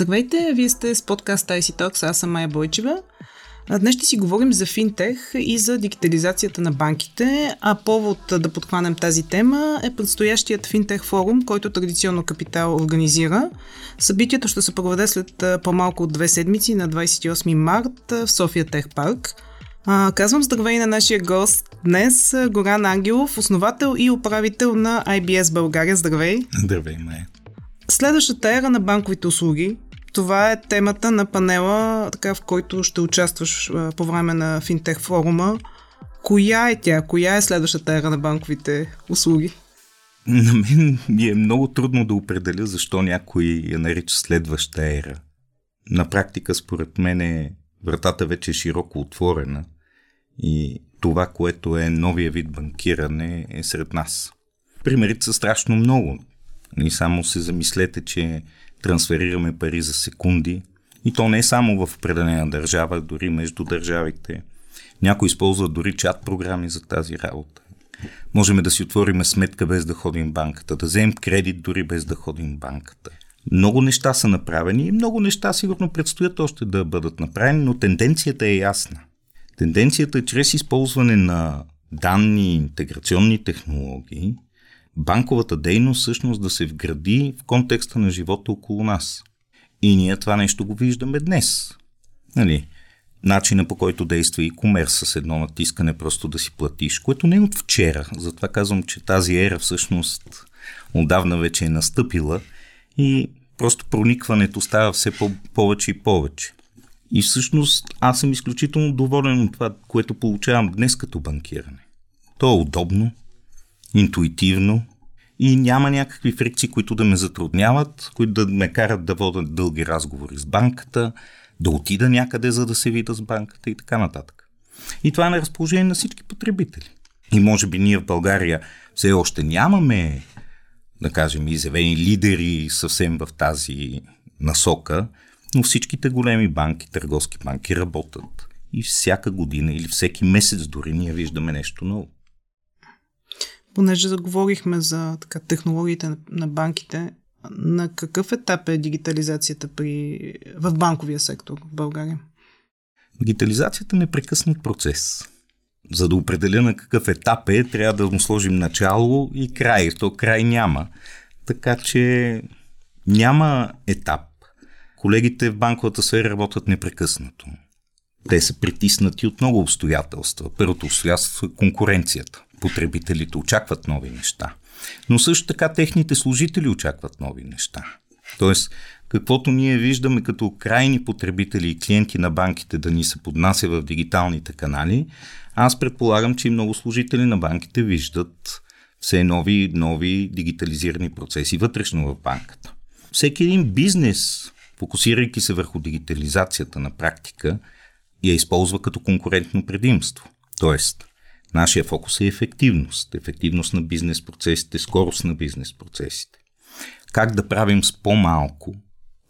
Здравейте, вие сте с подкаст IC Talks, аз съм Майя Бойчева. Днес ще си говорим за финтех и за дигитализацията на банките, а повод да подхванем тази тема е предстоящият финтех форум, който традиционно Капитал организира. Събитието ще се проведе след по-малко от две седмици на 28 март в София Тех Парк. А, казвам здравей на нашия гост днес, Горан Ангелов, основател и управител на IBS България. Здравей! Здравей, Майя! Следващата ера на банковите услуги, това е темата на панела, така, в който ще участваш по време на финтех форума. Коя е тя? Коя е следващата ера на банковите услуги? На мен ми е много трудно да определя защо някой я нарича следваща ера. На практика, според мен, е, вратата вече е широко отворена и това, което е новия вид банкиране, е сред нас. Примерите са страшно много. И само се замислете, че трансферираме пари за секунди. И то не е само в определена държава, дори между държавите. Някои използват дори чат програми за тази работа. Можем да си отворим сметка без да ходим банката, да вземем кредит дори без да ходим банката. Много неща са направени и много неща сигурно предстоят още да бъдат направени, но тенденцията е ясна. Тенденцията е чрез използване на данни и интеграционни технологии – банковата дейност всъщност да се вгради в контекста на живота около нас. И ние това нещо го виждаме днес. Нали? Начина по който действа и комерс с едно натискане просто да си платиш, което не е от вчера. Затова казвам, че тази ера всъщност отдавна вече е настъпила и просто проникването става все по- повече и повече. И всъщност аз съм изключително доволен от това, което получавам днес като банкиране. То е удобно, интуитивно и няма някакви фрикции, които да ме затрудняват, които да ме карат да вода дълги разговори с банката, да отида някъде, за да се вида с банката и така нататък. И това е на разположение на всички потребители. И може би ние в България все още нямаме, да кажем, изявени лидери съвсем в тази насока, но всичките големи банки, търговски банки работят. И всяка година или всеки месец дори ние виждаме нещо ново понеже заговорихме за така, технологиите на, банките, на какъв етап е дигитализацията при, в банковия сектор в България? Дигитализацията е непрекъснат процес. За да определя на какъв етап е, трябва да му сложим начало и край. То край няма. Така че няма етап. Колегите в банковата сфера работят непрекъснато. Те са притиснати от много обстоятелства. Първото обстоятелство е конкуренцията потребителите очакват нови неща. Но също така техните служители очакват нови неща. Тоест, каквото ние виждаме като крайни потребители и клиенти на банките да ни се поднася в дигиталните канали, аз предполагам, че и много служители на банките виждат все нови нови дигитализирани процеси вътрешно в банката. Всеки един бизнес, фокусирайки се върху дигитализацията на практика, я използва като конкурентно предимство. Тоест, Нашия фокус е ефективност. Ефективност на бизнес процесите, скорост на бизнес процесите. Как да правим с по-малко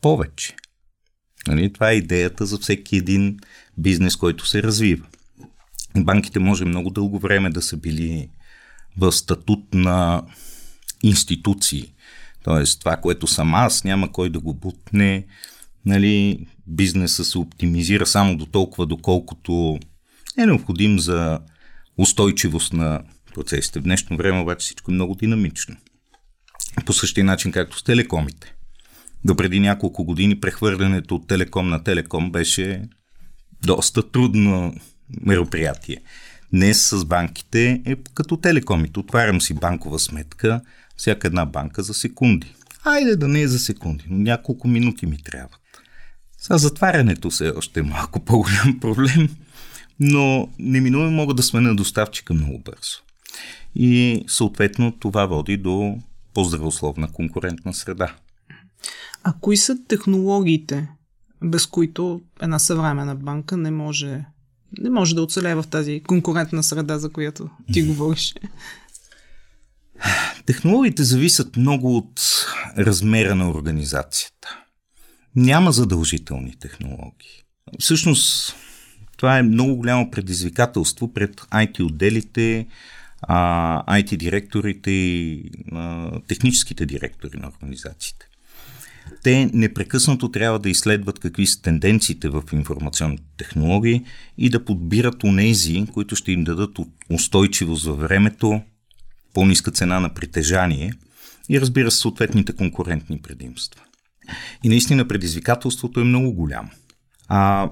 повече. Нали? Това е идеята за всеки един бизнес, който се развива. Банките може много дълго време да са били в статут на институции. Тоест, това, което съм аз, няма кой да го бутне. Нали, бизнеса се оптимизира само до толкова, доколкото е необходим за устойчивост на процесите. В днешно време обаче всичко е много динамично. По същия начин, както с телекомите. До преди няколко години прехвърлянето от телеком на телеком беше доста трудно мероприятие. Днес с банките е като телекомите. Отварям си банкова сметка, всяка една банка за секунди. Айде да не е за секунди, но няколко минути ми трябват. С затварянето се е още малко по-голям проблем но неминуемо могат да сменят доставчика много бързо. И съответно това води до по-здравословна конкурентна среда. А кои са технологиите, без които една съвременна банка не може, не може да оцелее в тази конкурентна среда, за която ти говориш? Технологиите зависят много от размера на организацията. Няма задължителни технологии. Всъщност, това е много голямо предизвикателство пред IT отделите, IT директорите и техническите директори на организациите. те непрекъснато трябва да изследват какви са тенденциите в информационните технологии и да подбират онези, които ще им дадат устойчивост във времето, по-ниска цена на притежание и разбира се съответните конкурентни предимства. И наистина предизвикателството е много голямо. А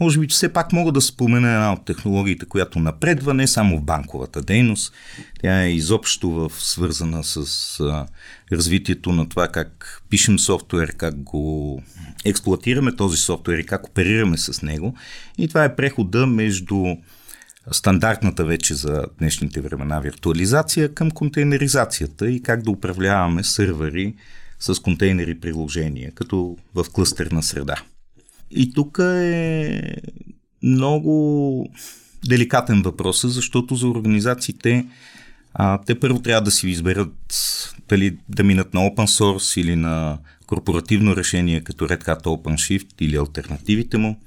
може би все пак мога да спомена една от технологиите, която напредва не само в банковата дейност. Тя е изобщо в, свързана с а, развитието на това как пишем софтуер, как го експлуатираме този софтуер и как оперираме с него. И това е прехода между стандартната вече за днешните времена виртуализация към контейнеризацията и как да управляваме сървъри с контейнери приложения, като в клъстерна среда. И тук е много деликатен въпрос, защото за организациите а, те първо трябва да си изберат дали да минат на open source или на корпоративно решение като Red Hat OpenShift или альтернативите му.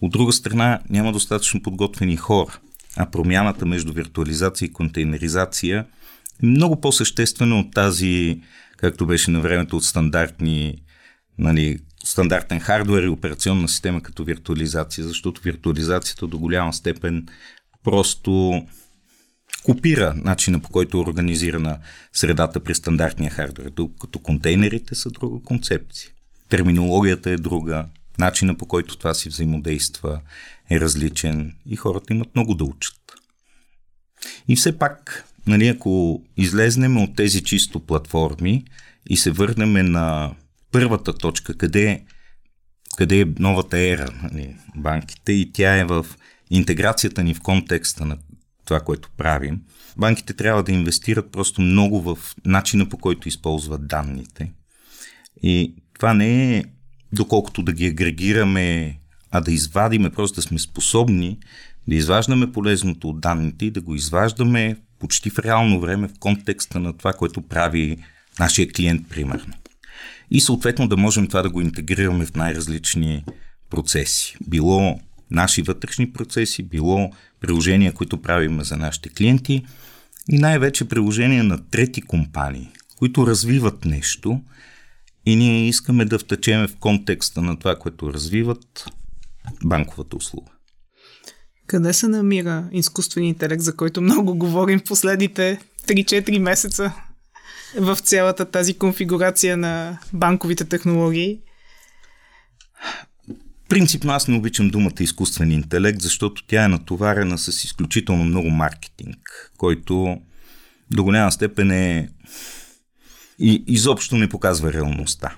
От друга страна няма достатъчно подготвени хора, а промяната между виртуализация и контейнеризация е много по-съществена от тази, както беше на времето от стандартни нали, стандартен хардвер и операционна система като виртуализация, защото виртуализацията до голяма степен просто копира начина по който е организирана средата при стандартния хардвер, като контейнерите са друга концепция. Терминологията е друга, начина по който това си взаимодейства е различен и хората имат много да учат. И все пак, нали, ако излезнем от тези чисто платформи и се върнем на първата точка, къде, къде е новата ера нали, банките и тя е в интеграцията ни в контекста на това, което правим. Банките трябва да инвестират просто много в начина по който използват данните. И това не е доколкото да ги агрегираме, а да извадиме, просто да сме способни да изваждаме полезното от данните и да го изваждаме почти в реално време в контекста на това, което прави нашия клиент, примерно и съответно да можем това да го интегрираме в най-различни процеси. Било наши вътрешни процеси, било приложения, които правим за нашите клиенти и най-вече приложения на трети компании, които развиват нещо и ние искаме да втечеме в контекста на това, което развиват банковата услуга. Къде се намира изкуственият интелект, за който много говорим в последните 3-4 месеца? В цялата тази конфигурация на банковите технологии? Принципно аз не обичам думата изкуствен интелект, защото тя е натоварена с изключително много маркетинг, който до голяма степен е и изобщо не показва реалността.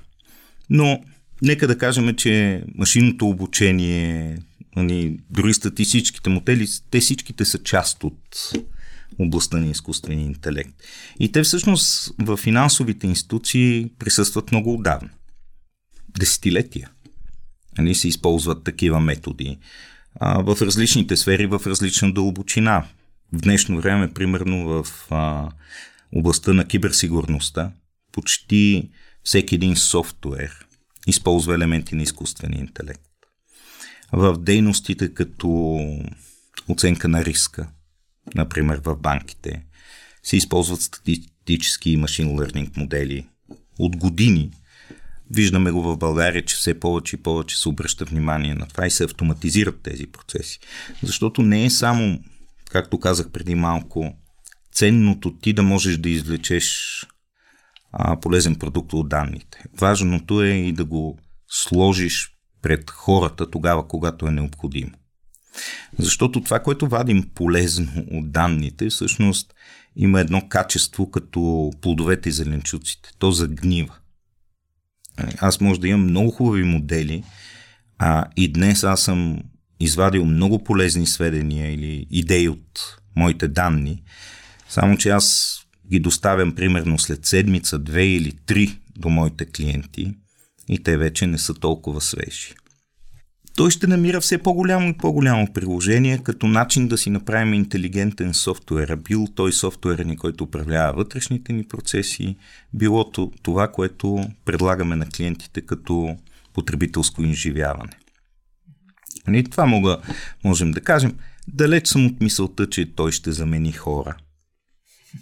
Но нека да кажем, че машинното обучение, нали, дори статистическите модели, те всичките са част от областта на изкуствения интелект. И те всъщност в финансовите институции присъстват много отдавна. Десетилетия. Нали, се използват такива методи а, в различните сфери, в различна дълбочина. В днешно време, примерно в а, областта на киберсигурността, почти всеки един софтуер използва елементи на изкуствения интелект. В дейностите като оценка на риска, например в банките, се използват статистически и машин learning модели. От години виждаме го в България, че все повече и повече се обръща внимание на това и се автоматизират тези процеси. Защото не е само, както казах преди малко, ценното ти да можеш да извлечеш а, полезен продукт от данните. Важното е и да го сложиш пред хората тогава, когато е необходимо. Защото това, което вадим полезно от данните, всъщност има едно качество като плодовете и зеленчуците. То загнива. Аз може да имам много хубави модели, а и днес аз съм извадил много полезни сведения или идеи от моите данни, само че аз ги доставям примерно след седмица, две или три до моите клиенти и те вече не са толкова свежи той ще намира все по-голямо и по-голямо приложение като начин да си направим интелигентен софтуер. Бил той софтуер ни, който управлява вътрешните ни процеси, било това, което предлагаме на клиентите като потребителско инживяване. И нали, това мога, можем да кажем. Далеч съм от мисълта, че той ще замени хора.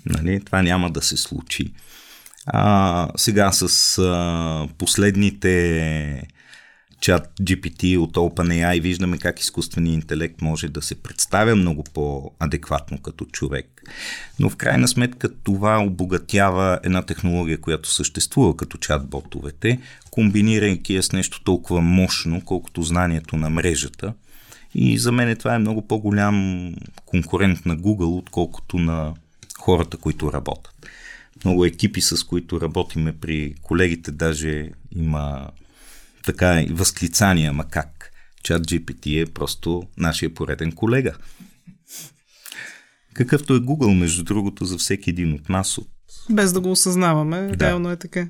Нали? Това няма да се случи. А, сега с а, последните чат GPT от OpenAI виждаме как изкуственият интелект може да се представя много по-адекватно като човек. Но в крайна сметка това обогатява една технология, която съществува като чат-ботовете, комбинирайки я с нещо толкова мощно, колкото знанието на мрежата. И за мен това е много по-голям конкурент на Google, отколкото на хората, които работят. Много екипи, с които работиме при колегите, даже има така и възклицания, ма как? Чат GPT е просто нашия пореден колега. Какъвто е Google, между другото, за всеки един от нас. От... Без да го осъзнаваме, да. реално е така.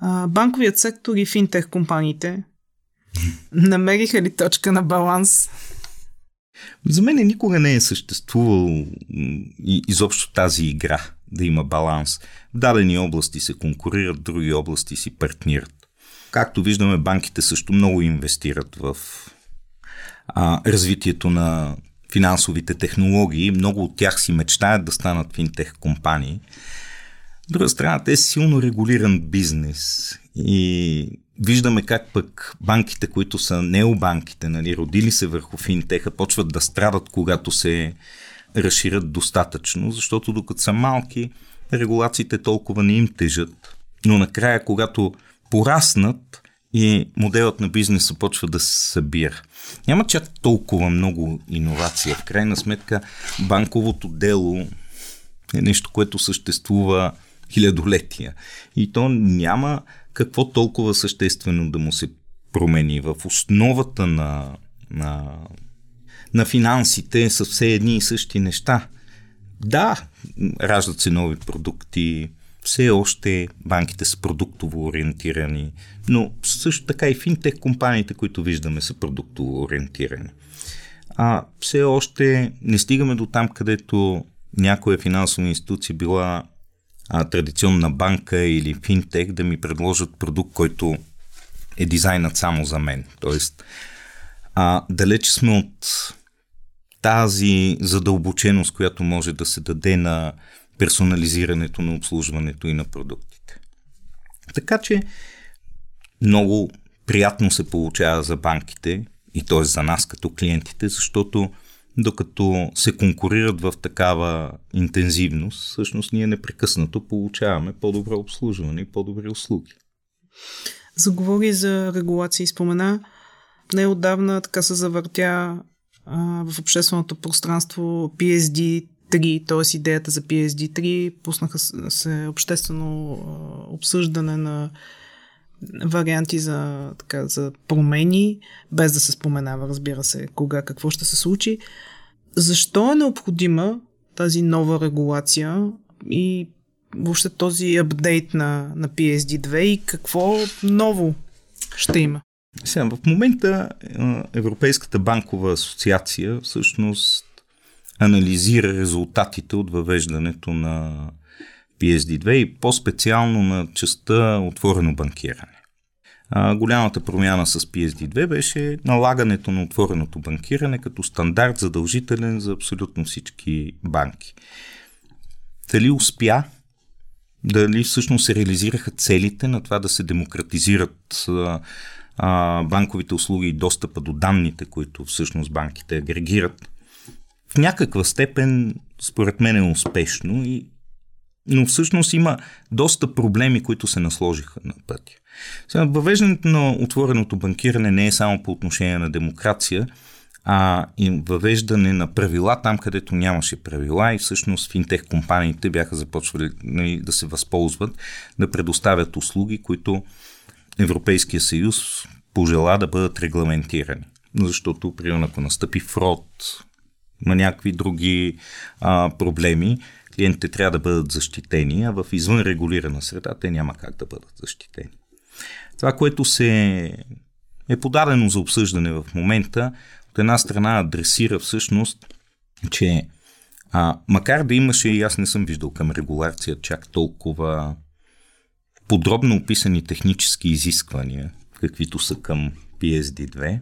А, банковият сектор и финтех компаниите намериха ли точка на баланс? За мен никога не е съществувал изобщо тази игра да има баланс. В дадени области се конкурират, в други области си партнират. Както виждаме, банките също много инвестират в а, развитието на финансовите технологии. Много от тях си мечтаят да станат финтех компании. От друга страна, те са силно регулиран бизнес и виждаме как пък банките, които са необанките, нали, родили се върху финтеха, почват да страдат, когато се разширят достатъчно, защото докато са малки, регулациите толкова не им тежат. Но накрая, когато пораснат и моделът на бизнеса почва да се събира. Няма чак толкова много иновация. В крайна сметка банковото дело е нещо, което съществува хилядолетия. И то няма какво толкова съществено да му се промени. В основата на, на, на финансите са все едни и същи неща. Да, раждат се нови продукти, все още банките са продуктово ориентирани, но също така и финтех компаниите, които виждаме, са продуктово ориентирани. А все още не стигаме до там, където някоя финансова институция била а, традиционна банка или финтех да ми предложат продукт, който е дизайнът само за мен. Тоест, а, далече сме от тази задълбоченост, която може да се даде на персонализирането на обслужването и на продуктите. Така че много приятно се получава за банките и т.е. за нас като клиентите, защото докато се конкурират в такава интензивност, всъщност ние непрекъснато получаваме по-добро обслужване и по-добри услуги. Заговори за регулации. Спомена, неодавна така се завъртя а, в общественото пространство PSD 3, т.е. идеята за PSD3, пуснаха се обществено обсъждане на варианти за, така, за промени, без да се споменава, разбира се, кога, какво ще се случи. Защо е необходима тази нова регулация и въобще този апдейт на, на PSD2 и какво ново ще има? Сега, в момента Европейската банкова асоциация всъщност анализира резултатите от въвеждането на PSD2 и по-специално на частта отворено банкиране. А, голямата промяна с PSD2 беше налагането на отвореното банкиране като стандарт задължителен за абсолютно всички банки. Дали успя, дали всъщност се реализираха целите на това да се демократизират а, банковите услуги и достъпа до данните, които всъщност банките агрегират, в някаква степен, според мен е успешно, и, но всъщност има доста проблеми, които се насложиха на пътя. Сега, въвеждането на отвореното банкиране не е само по отношение на демокрация, а и въвеждане на правила там, където нямаше правила и всъщност финтех компаниите бяха започвали нали, да се възползват, да предоставят услуги, които Европейския съюз пожела да бъдат регламентирани. Защото, примерно, ако настъпи фрод, на някакви други а, проблеми, клиентите трябва да бъдат защитени, а в извън регулирана среда те няма как да бъдат защитени. Това, което се е подадено за обсъждане в момента, от една страна адресира всъщност, че а, макар да имаше, и аз не съм виждал към регулация чак толкова подробно описани технически изисквания, каквито са към PSD2,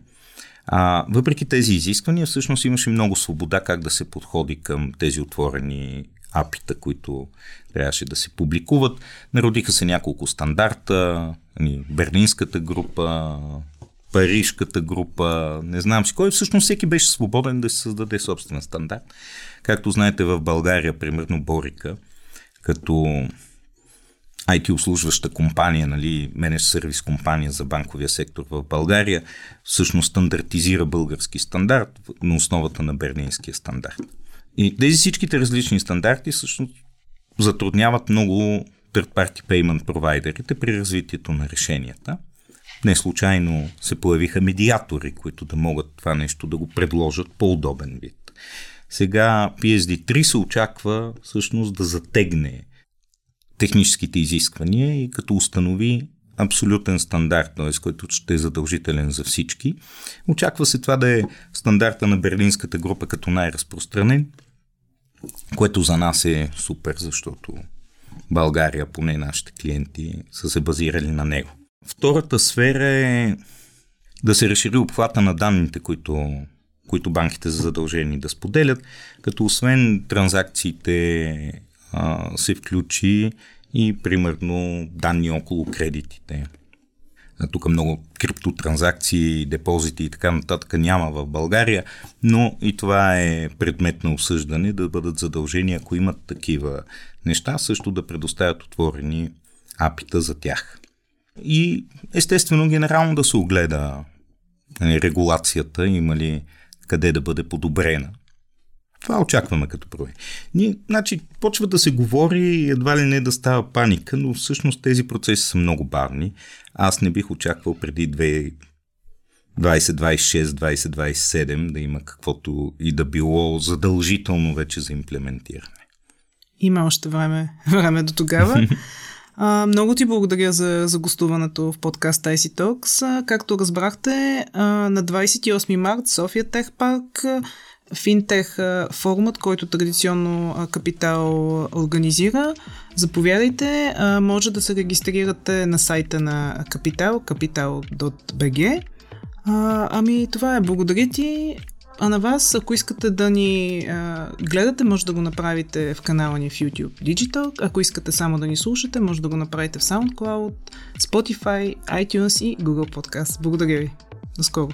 а, въпреки тези изисквания, всъщност имаше много свобода как да се подходи към тези отворени апита, които трябваше да се публикуват. Народиха се няколко стандарта, Берлинската група, Парижката група, не знам си кой. Всъщност всеки беше свободен да се създаде собствен стандарт. Както знаете в България, примерно Борика, като IT услужваща компания, нали, менеж сервис компания за банковия сектор в България, всъщност стандартизира български стандарт на основата на берлинския стандарт. И тези всичките различни стандарти всъщност затрудняват много third-party payment провайдерите при развитието на решенията. Не случайно се появиха медиатори, които да могат това нещо да го предложат по-удобен вид. Сега PSD3 се очаква всъщност да затегне техническите изисквания и като установи абсолютен стандарт, т.е. който ще е задължителен за всички. Очаква се това да е стандарта на Берлинската група като най-разпространен, което за нас е супер, защото България, поне нашите клиенти, са се базирали на него. Втората сфера е да се разшири обхвата на данните, които, които банките са задължени да споделят, като освен транзакциите а, се включи и примерно данни около кредитите. Тук много криптотранзакции, депозити и така нататък няма в България, но и това е предмет на осъждане да бъдат задължени, ако имат такива неща, също да предоставят отворени апита за тях. И естествено генерално да се огледа нали, регулацията, има ли къде да бъде подобрена. Това очакваме като промени. Ние, значи, почва да се говори и едва ли не да става паника, но всъщност тези процеси са много бавни. Аз не бих очаквал преди 2026-2027 да има каквото и да било задължително вече за имплементиране. Има още време, време до тогава. А, много ти благодаря за, за гостуването в подкаст IC Talks. Както разбрахте, на 28 март София Тех Парк финтех форумът, който традиционно Капитал организира. Заповядайте, може да се регистрирате на сайта на Капитал, capital.bg. Ами това е, благодаря ти. А на вас, ако искате да ни гледате, може да го направите в канала ни в YouTube Digital. Ако искате само да ни слушате, може да го направите в SoundCloud, Spotify, iTunes и Google Podcast. Благодаря ви. До скоро!